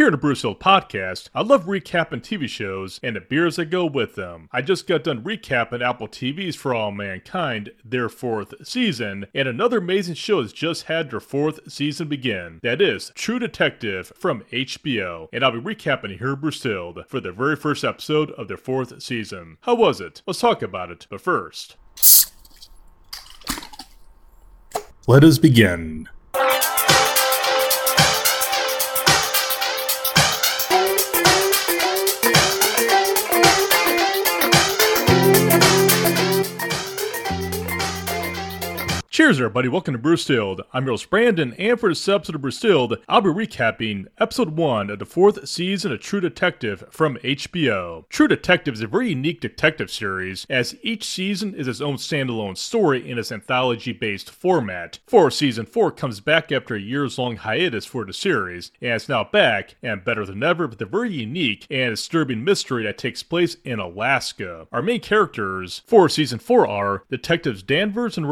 Here in the Brewstilled podcast, I love recapping TV shows and the beers that go with them. I just got done recapping Apple TV's For All Mankind, their fourth season, and another amazing show has just had their fourth season begin. That is True Detective from HBO, and I'll be recapping here Brewstilled for the very first episode of their fourth season. How was it? Let's talk about it, but first. Let us begin. Cheers, everybody. Welcome to Brewstilled. I'm your host, Brandon, and for this episode of Brewstilled, I'll be recapping episode 1 of the fourth season of True Detective from HBO. True Detective is a very unique detective series, as each season is its own standalone story in its anthology based format. For season 4 comes back after a years long hiatus for the series, and it's now back, and better than ever, with a very unique and disturbing mystery that takes place in Alaska. Our main characters for season 4 are Detectives Danvers and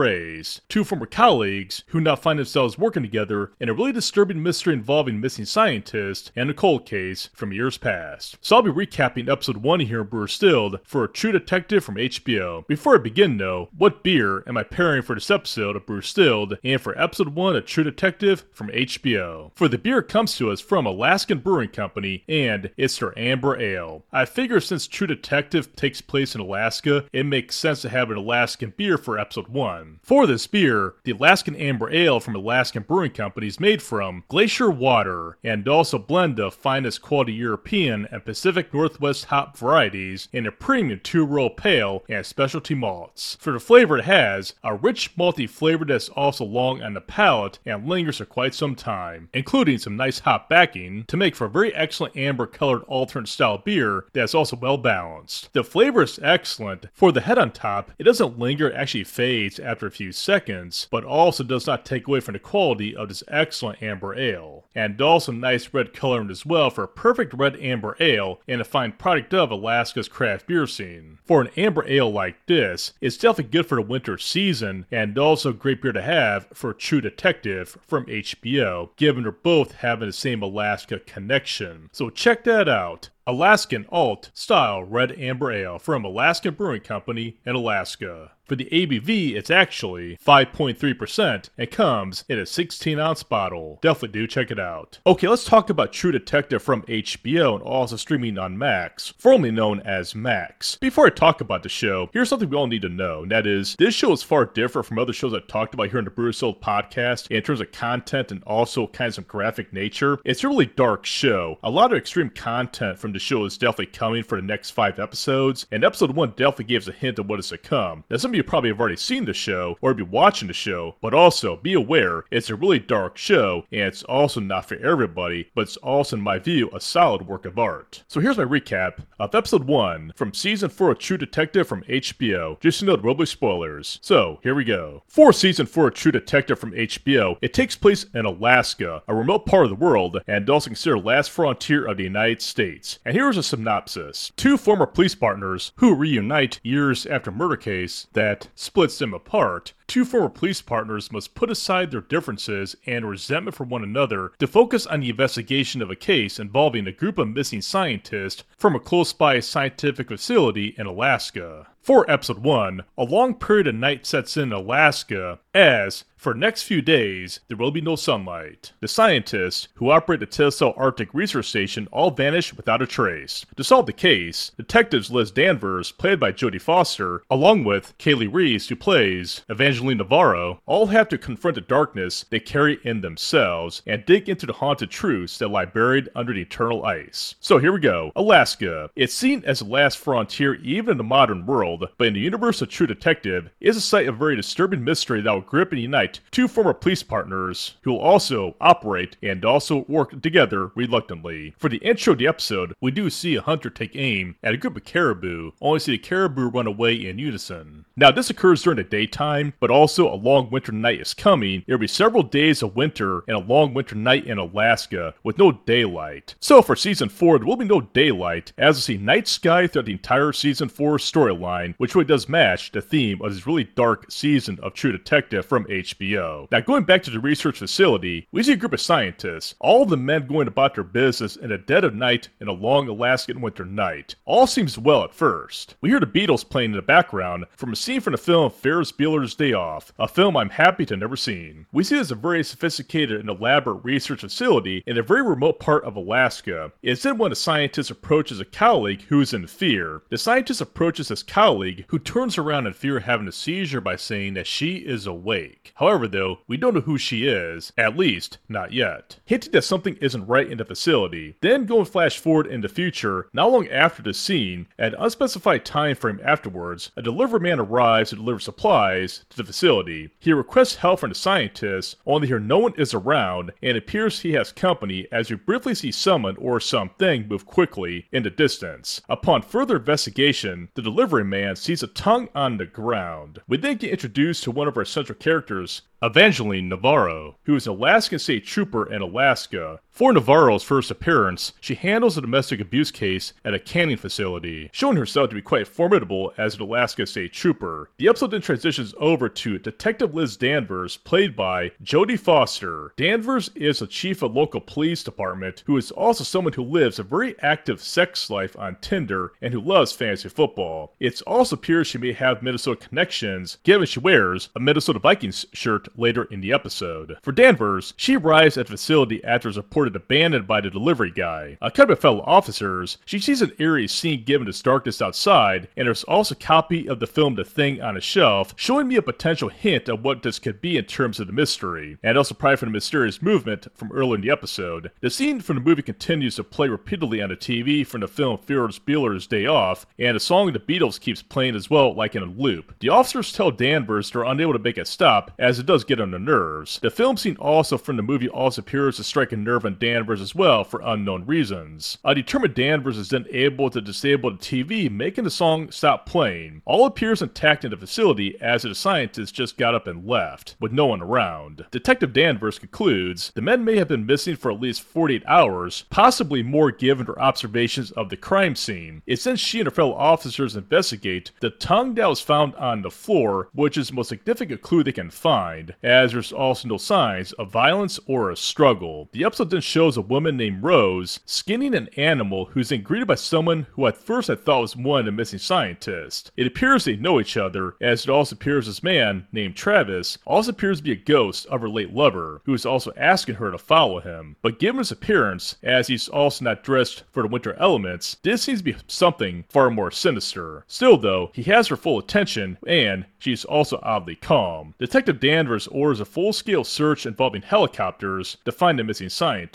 two former colleagues who now find themselves working together in a really disturbing mystery involving missing scientists and a cold case from years past. So I'll be recapping episode 1 here in Brewstilled for a True Detective from HBO. Before I begin though, what beer am I pairing for this episode of Brewstilled and for episode 1 of True Detective from HBO? For the beer comes to us from Alaskan Brewing Company and it's their Amber Ale. I figure since True Detective takes place in Alaska, it makes sense to have an Alaskan beer for episode 1. For this beer, beer, the Alaskan Amber Ale from Alaskan Brewing Company is made from glacier water and also blend of finest quality European and Pacific Northwest hop varieties in a premium two-row pale and specialty malts. For the flavor it has, a rich malty flavor that's also long on the palate and lingers for quite some time, including some nice hop backing to make for a very excellent amber colored alternate style beer that's also well balanced. The flavor is excellent. For the head on top, it doesn't linger, it actually fades after a few seconds but also does not take away from the quality of this excellent amber ale. And also nice red coloring as well for a perfect red amber ale and a fine product of Alaska's craft beer scene. For an amber ale like this, it's definitely good for the winter season and also great beer to have for True Detective from HBO, given they're both having the same Alaska connection. So check that out. Alaskan Alt Style Red Amber Ale from Alaskan Brewing Company in Alaska. For the ABV, it's actually 5.3% and comes in a 16 ounce bottle. Definitely do check it out. Okay, let's talk about True Detective from HBO and also streaming on Max, formerly known as Max. Before I talk about the show, here's something we all need to know, and that is this show is far different from other shows I've talked about here in the Brewstilled podcast in terms of content and also kind of graphic nature. It's a really dark show. A lot of extreme content from the show is definitely coming for the next five episodes, and episode one definitely gives a hint of what is to come. Now, some you probably have already seen the show or be watching the show, but also be aware it's a really dark show, and it's also not for everybody, but it's also, in my view, a solid work of art. So here's my recap of episode one from season four of True Detective from HBO. Just note, be spoilers. So here we go. For season four of True Detective from HBO, it takes place in Alaska, a remote part of the world, and also considered last frontier of the United States. And here's a synopsis. Two former police partners who reunite years after murder case that splits them apart Two former police partners must put aside their differences and resentment for one another to focus on the investigation of a case involving a group of missing scientists from a close by scientific facility in Alaska. For episode 1, a long period of night sets in Alaska as, for next few days, there will be no sunlight. The scientists who operate the Tsalal Arctic Research Station all vanish without a trace. To solve the case, detectives Liz Danvers, played by Jodie Foster, along with Kali Reis, who plays Evangeline Navarro, all have to confront the darkness they carry in themselves and dig into the haunted truths that lie buried under the eternal ice. So here we go. Alaska. It's seen as the last frontier even in the modern world, but in the universe of True Detective, is a site of very disturbing mystery that will grip and unite two former police partners who will also operate and also work together reluctantly. For the intro of the episode, we do see a hunter take aim at a group of caribou, only see the caribou run away in unison. Now, this occurs during the daytime, but also a long winter night is coming. There will be several days of winter and a long winter night in Alaska with no daylight. So, for season 4, there will be no daylight, as we see night sky throughout the entire season 4 storyline, which really does match the theme of this really dark season of True Detective from HBO. Now, going back to the research facility, we see a group of scientists, all the men going about their business in the dead of night in a long Alaskan winter night. All seems well at first. We hear the Beatles playing in the background from a scene from the film Ferris Bueller's Day Off, a film I'm happy to never seen. We see this a very sophisticated and elaborate research facility in a very remote part of Alaska. It's then when a scientist approaches a colleague who is in fear. The scientist approaches his colleague, who turns around in fear of having a seizure by saying that she is awake. However, though, we don't know who she is, at least, not yet. Hinting that something isn't right in the facility. Then go and flash forward in the future, not long after the scene, at an unspecified time frame afterwards, a delivery man arrives to deliver supplies to the facility. He requests help from the scientists, only here no one is around, and it appears he has company as you briefly see someone or something move quickly in the distance. Upon further investigation, the delivery man sees a tongue on the ground. We then get introduced to one of our central characters, Evangeline Navarro, who is an Alaskan state trooper in Alaska. For Navarro's first appearance, she handles a domestic abuse case at a canning facility, showing herself to be quite formidable as an Alaska state trooper. The episode then transitions over to Detective Liz Danvers, played by Jodie Foster. Danvers is the chief of local police department, who is also someone who lives a very active sex life on Tinder and who loves fantasy football. It also appears she may have Minnesota connections, given she wears a Minnesota Vikings shirt later in the episode. For Danvers, she arrives at the facility after reported abandoned by the delivery guy. Accompanied by fellow officers, she sees an eerie scene given to darkness outside, and there's also a copy of the film The Thing on a shelf, showing me a potential hint of what this could be in terms of the mystery, and also prior from the mysterious movement from earlier in the episode. The scene from the movie continues to play repeatedly on the TV from the film Ferris Bueller's Day Off, and a song The Beatles keeps playing as well, like in a loop. The officers tell Danvers they're unable to make it stop, as it does get on the nerves. The film scene also from the movie also appears to strike a nerve on Danvers as well for unknown reasons. A determined Danvers is then able to disable the TV, making the song stop playing. All appears intact in the facility as the scientists just got up and left, with no one around. Detective Danvers concludes the men may have been missing for at least 48 hours, possibly more given her observations of the crime scene. It's then she and her fellow officers investigate the tongue that was found on the floor, which is the most significant clue they can find as there's also no signs of violence or a struggle. The episode shows a woman named Rose skinning an animal who's then greeted by someone who at first I thought was one of the missing scientists. It appears they know each other, as it also appears this man, named Travis, also appears to be a ghost of her late lover, who is also asking her to follow him. But given his appearance, as he's also not dressed for the winter elements, this seems to be something far more sinister. Still, though, he has her full attention, and she's also oddly calm. Detective Danvers orders a full scale search involving helicopters to find the missing scientist.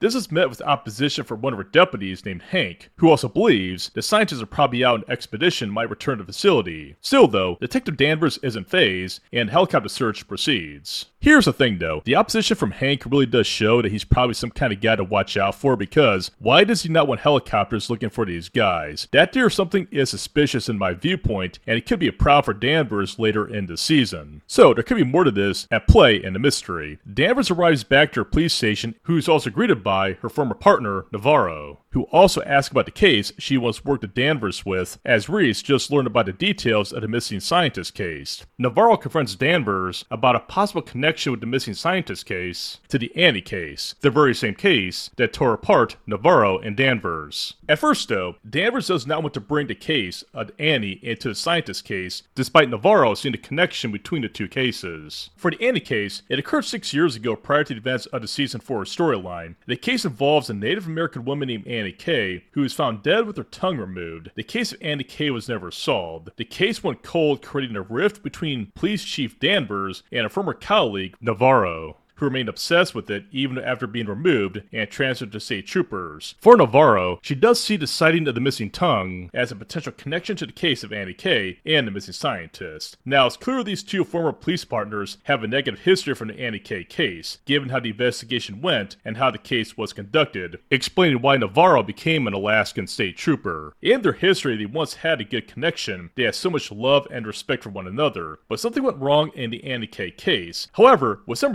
This is met with opposition from one of her deputies named Hank, who also believes the scientists are probably out on expedition might return to the facility. Still, though, Detective Danvers isn't fazed, and helicopter search proceeds. Here's the thing though, the opposition from Hank really does show that he's probably some kind of guy to watch out for because why does he not want helicopters looking for these guys? That there something is suspicious in my viewpoint, and it could be a problem for Danvers later in the season. So there could be more to this at play in the mystery. Danvers arrives back to her police station, who's also greeted by her former partner, Navarro who also asks about the case she once worked at Danvers with, as Reese just learned about the details of the missing scientist case. Navarro confronts Danvers about a possible connection with the missing scientist case to the Annie case, the very same case that tore apart Navarro and Danvers. At first, though, Danvers does not want to bring the case of Annie into the scientist case, despite Navarro seeing the connection between the two cases. For the Annie case, it occurred six years ago prior to the events of the season 4 storyline. The case involves a Native American woman named Annie Annie K, who was found dead with her tongue removed. The case of Annie K was never solved. The case went cold, creating a rift between police chief Danvers and a former colleague, Navarro. Who remained obsessed with it even after being removed and transferred to state troopers. For Navarro, she does see the sighting of the missing tongue as a potential connection to the case of Annie K and the missing scientist. Now, it's clear these two former police partners have a negative history from the Annie K case, given how the investigation went and how the case was conducted, explaining why Navarro became an Alaskan state trooper. In their history, they once had a good connection, they had so much love and respect for one another, but something went wrong in the Annie K case. However, with some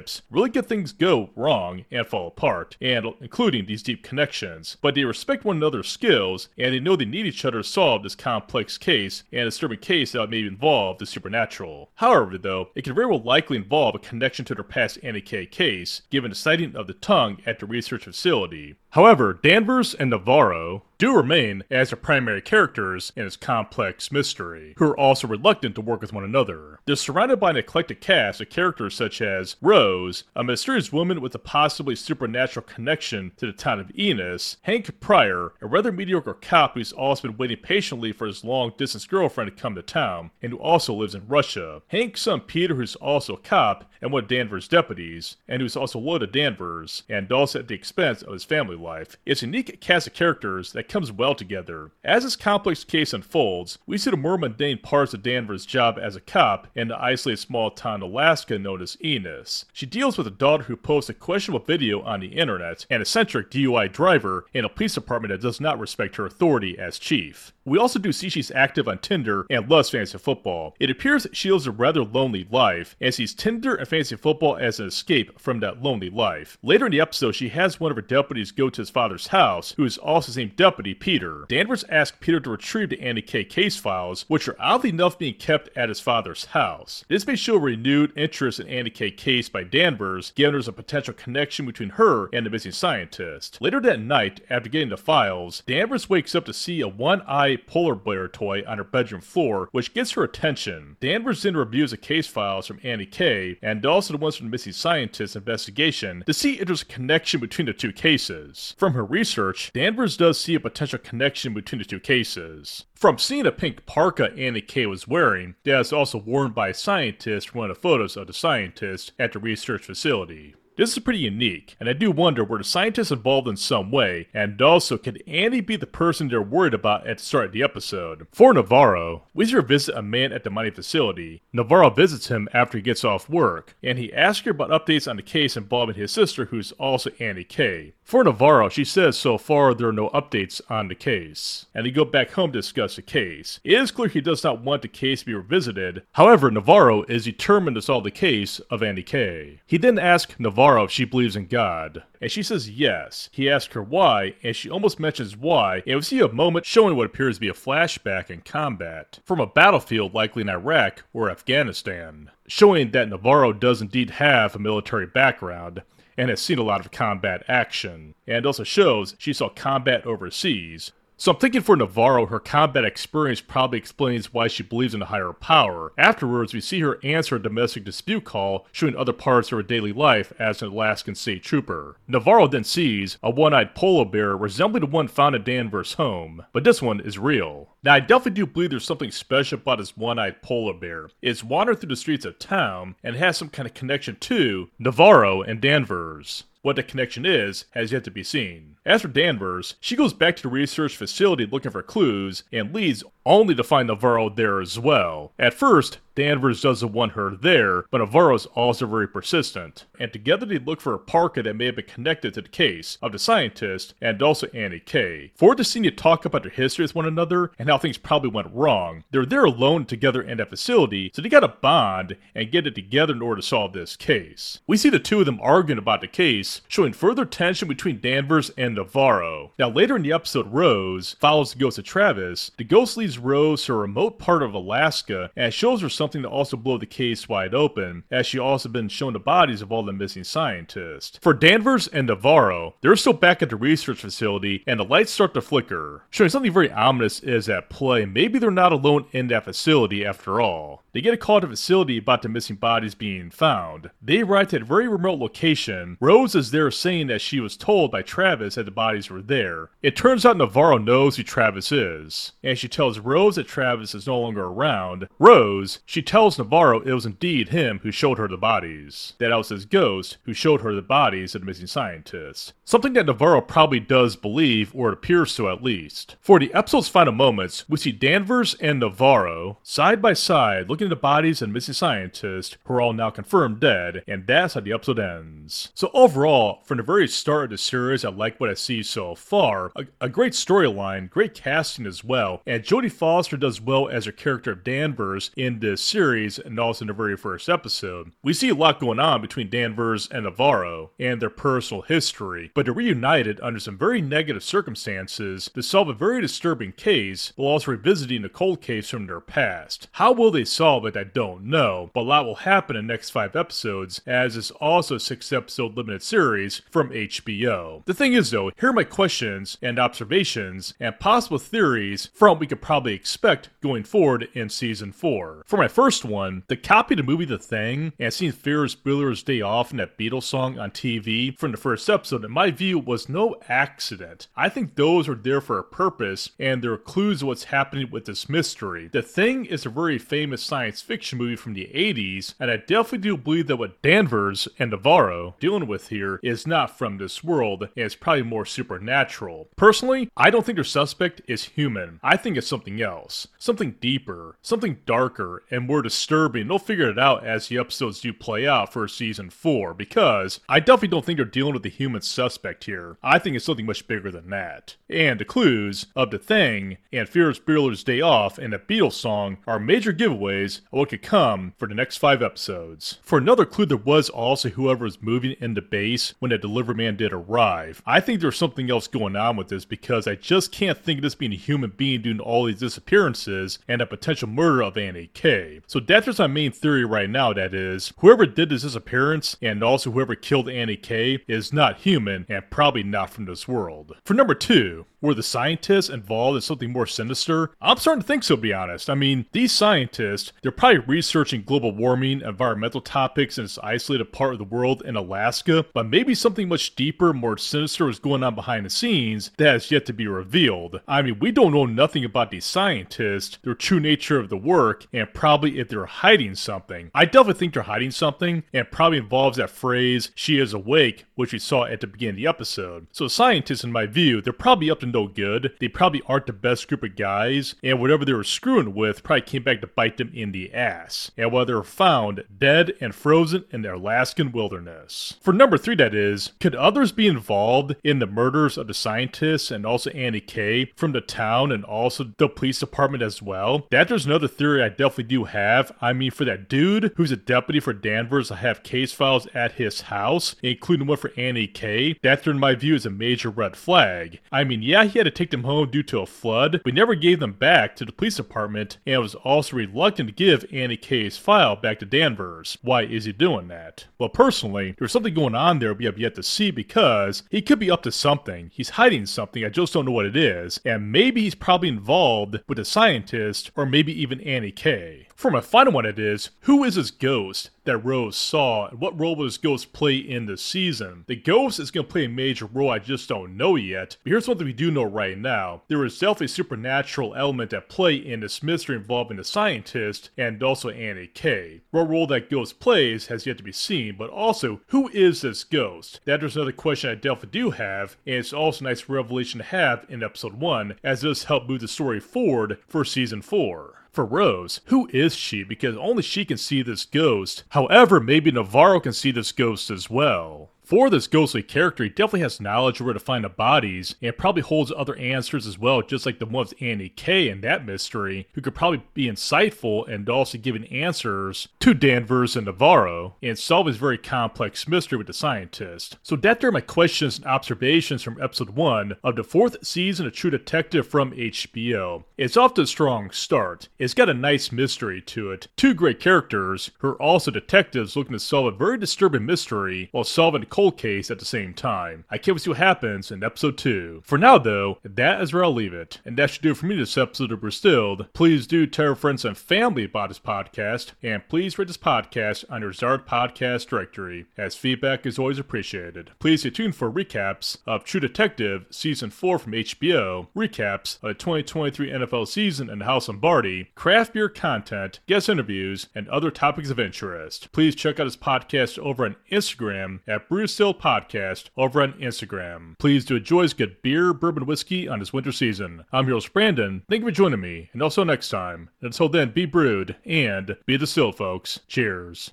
relationships, really good things go wrong and fall apart, and including these deep connections, but they respect one another's skills, and they know they need each other to solve this complex case and a disturbing case that may involve the supernatural. However, though, it can very well likely involve a connection to their past Annie K case, given the sighting of the tongue at the research facility. However, Danvers and Navarro do remain as the primary characters in this complex mystery, who are also reluctant to work with one another. They're surrounded by an eclectic cast of characters such as Rose, a mysterious woman with a possibly supernatural connection to the town of Ennis, Hank Pryor, a rather mediocre cop who's also been waiting patiently for his long distance girlfriend to come to town, and who also lives in Russia, Hank's son Peter, who's also a cop and one of Danvers' deputies, and who's also loyal to Danvers, and also at the expense of his family life. It's unique cast of characters that comes well together. As this complex case unfolds, we see the more mundane parts of Danvers' job as a cop in the isolated small town Alaska known as Ennis. She deals with a daughter who posts a questionable video on the internet, an eccentric DUI driver and a police department that does not respect her authority as chief. We also do see she's active on Tinder and loves fantasy football. It appears she lives a rather lonely life, and sees Tinder and fantasy football as an escape from that lonely life. Later in the episode, she has one of her deputies go to his father's house, who is also same deputy, Peter. Danvers asks Peter to retrieve the Annie K case files, which are oddly enough being kept at his father's house. This may show renewed interest in Annie K case by Danvers, given there's a potential connection between her and the missing scientist. Later that night, after getting the files, Danvers wakes up to see a one-eyed polar bear toy on her bedroom floor, which gets her attention. Danvers then reviews the case files from Annie K and also the ones from the missing scientist investigation to see if there's a connection between the two cases. From her research, Danvers does see a potential connection between the two cases. From seeing a pink parka Annie K was wearing, that is also worn by a scientist from one of the photos of the scientist at the research facility. This is pretty unique, and I do wonder were the scientists involved in some way, and also could Annie be the person they're worried about at the start of the episode? For Navarro, we see her visit a man at the mining facility. Navarro visits him after he gets off work, and he asks her about updates on the case involving his sister, who's also Annie K. For Navarro, she says so far there are no updates on the case, and they go back home to discuss the case. It is clear he does not want the case to be revisited. However, Navarro is determined to solve the case of Annie K. He then asks Navarro if she believes in God. And she says yes. He asks her why, and she almost mentions why, and we see a moment showing what appears to be a flashback in combat from a battlefield likely in Iraq or Afghanistan, showing that Navarro does indeed have a military background and has seen a lot of combat action, and also shows she saw combat overseas, so I'm thinking for Navarro, her combat experience probably explains why she believes in a higher power. Afterwards, we see her answer a domestic dispute call, showing other parts of her daily life as an Alaskan state trooper. Navarro then sees a one-eyed polar bear resembling the one found at Danvers' home, but this one is real. Now, I definitely do believe there's something special about this one-eyed polar bear. It's wandered through the streets of town and has some kind of connection to Navarro and Danvers. What the connection is has yet to be seen. As for Danvers, she goes back to the research facility looking for clues and leads only to find Navarro there as well. At first, Danvers doesn't want her there, but Navarro's also very persistent. And together they look for a parka that may have been connected to the case of the scientist and also Annie K. For the scene to talk about their history with one another and how things probably went wrong, they're there alone together in that facility, so they gotta bond and get it together in order to solve this case. We see the two of them arguing about the case, showing further tension between Danvers and Navarro. Now later in the episode, Rose follows the ghost of Travis. The ghost Rose to a remote part of Alaska and shows her something to also blow the case wide open, as she also been shown the bodies of all the missing scientists. For Danvers and Navarro, they're still back at the research facility and the lights start to flicker, showing something very ominous is at play. Maybe they're not alone in that facility after all. They get a call to the facility about the missing bodies being found. They arrive at a very remote location. Rose is there saying that she was told by Travis that the bodies were there. It turns out Navarro knows who Travis is, and she tells Rose that Travis is no longer around, Rose, she tells Navarro it was indeed him who showed her the bodies. That it was his ghost who showed her the bodies of the missing scientists. Something that Navarro probably does believe, or appears to at least. For the episode's final moments, we see Danvers and Navarro side by side looking at the bodies of the missing scientists who are all now confirmed dead, and that's how the episode ends. So overall, from the very start of the series, I like what I see so far. A, a great storyline, great casting as well, and Jodie Foster does well as her character of Danvers in this series and also in the very first episode. We see a lot going on between Danvers and Navarro and their personal history, but they're reunited under some very negative circumstances to solve a very disturbing case while also revisiting a cold case from their past. How will they solve it, I don't know, but a lot will happen in the next five episodes, as is also a six episode limited series from HBO. The thing is, though, here are my questions and observations and possible theories from we could probably expect going forward in season 4. For my first one, the copy of the movie The Thing and seeing Ferris Bueller's Day Off in that Beatles song on TV from the first episode, in my view, was no accident. I think those were there for a purpose, and there are clues to what's happening with this mystery. The Thing is a very famous science fiction movie from the 80s, and I definitely do believe that what Danvers and Navarro dealing with here is not from this world, and it's probably more supernatural. Personally, I don't think their suspect is human. I think it's something else. Something deeper, something darker, and more disturbing. They'll figure it out as the episodes do play out for season 4, because I definitely don't think they're dealing with the human suspect here. I think it's something much bigger than that. And the clues of The Thing and Ferris Bueller's Day Off and the Beatles song are major giveaways of what could come for the next five episodes. For another clue, there was also whoever was moving in the base when the delivery man did arrive. I think there's something else going on with this because I just can't think of this being a human being doing all these disappearances and a potential murder of Annie K. So that's just my main theory right now. That is, whoever did this disappearance and also whoever killed Annie K is not human and probably not from this world. For number two, were the scientists involved in something more sinister? I'm starting to think so, to be honest. I mean, these scientists, they're probably researching global warming, environmental topics in this isolated part of the world in Alaska, but maybe something much deeper, more sinister was going on behind the scenes that has yet to be revealed. I mean, we don't know nothing about these scientists, their true nature of the work, and probably if they're hiding something. I definitely think they're hiding something, and probably involves that phrase, she is awake, which we saw at the beginning of the episode. So scientists, in my view, they're probably up to no good. They probably aren't the best group of guys, and whatever they were screwing with probably came back to bite them in the ass. And while they were found dead and frozen in the Alaskan wilderness. For number three, that is, could others be involved in the murders of the scientists and also Annie K from the town and also the police department as well? That there's another theory I definitely do have. I mean, for that dude who's a deputy for Danvers to have case files at his house, including one for Annie K, that in my view is a major red flag. I mean, yeah, he had to take them home due to a flood, but never gave them back to the police department and was also reluctant to give Annie K's file back to Danvers. Why is he doing that? Well, personally, there's something going on there we have yet to see because he could be up to something. He's hiding something, I just don't know what it is, and maybe he's probably involved with a scientist or maybe even Annie K. For my final one, it is who is this ghost that Rose saw, and what role will this ghost play in the season? The ghost is going to play a major role, I just don't know yet. But here's something we do know right now there is definitely a supernatural element at play in this mystery involving the scientist and also Annie K. What role that ghost plays has yet to be seen, but also, who is this ghost? That is another question I definitely do have, and it's also a nice revelation to have in episode 1, as this help move the story forward for season 4 for Rose. Who is she? Because only she can see this ghost. However, maybe Navarro can see this ghost as well. For this ghostly character, he definitely has knowledge of where to find the bodies, and probably holds other answers as well, just like the one with Annie K in that mystery, who could probably be insightful and also giving answers to Danvers and Navarro, and solve his very complex mystery with the scientist. So that are my questions and observations from episode 1 of the fourth season of True Detective from HBO. It's off to a strong start. It's got a nice mystery to it. Two great characters who are also detectives looking to solve a very disturbing mystery while solving cold case at the same time. I can't wait to see what happens in episode 2. For now, though, that is where I'll leave it. And that should do it for me this episode of Brewstilled. Please do tell your friends and family about this podcast, and please rate this podcast on your Zard podcast directory, as feedback is always appreciated. Please stay tuned for recaps of True Detective Season 4 from HBO, recaps of the 2023 NFL season in House Lombardi, craft beer content, guest interviews, and other topics of interest. Please check out his podcast over on Instagram at Brewstill Podcast over on Instagram. Please do enjoy his good beer, bourbon, whiskey on this winter season. I'm your host Brandon. Thank you for joining me, and also next time. Until then, be brewed and be distilled, folks. Cheers.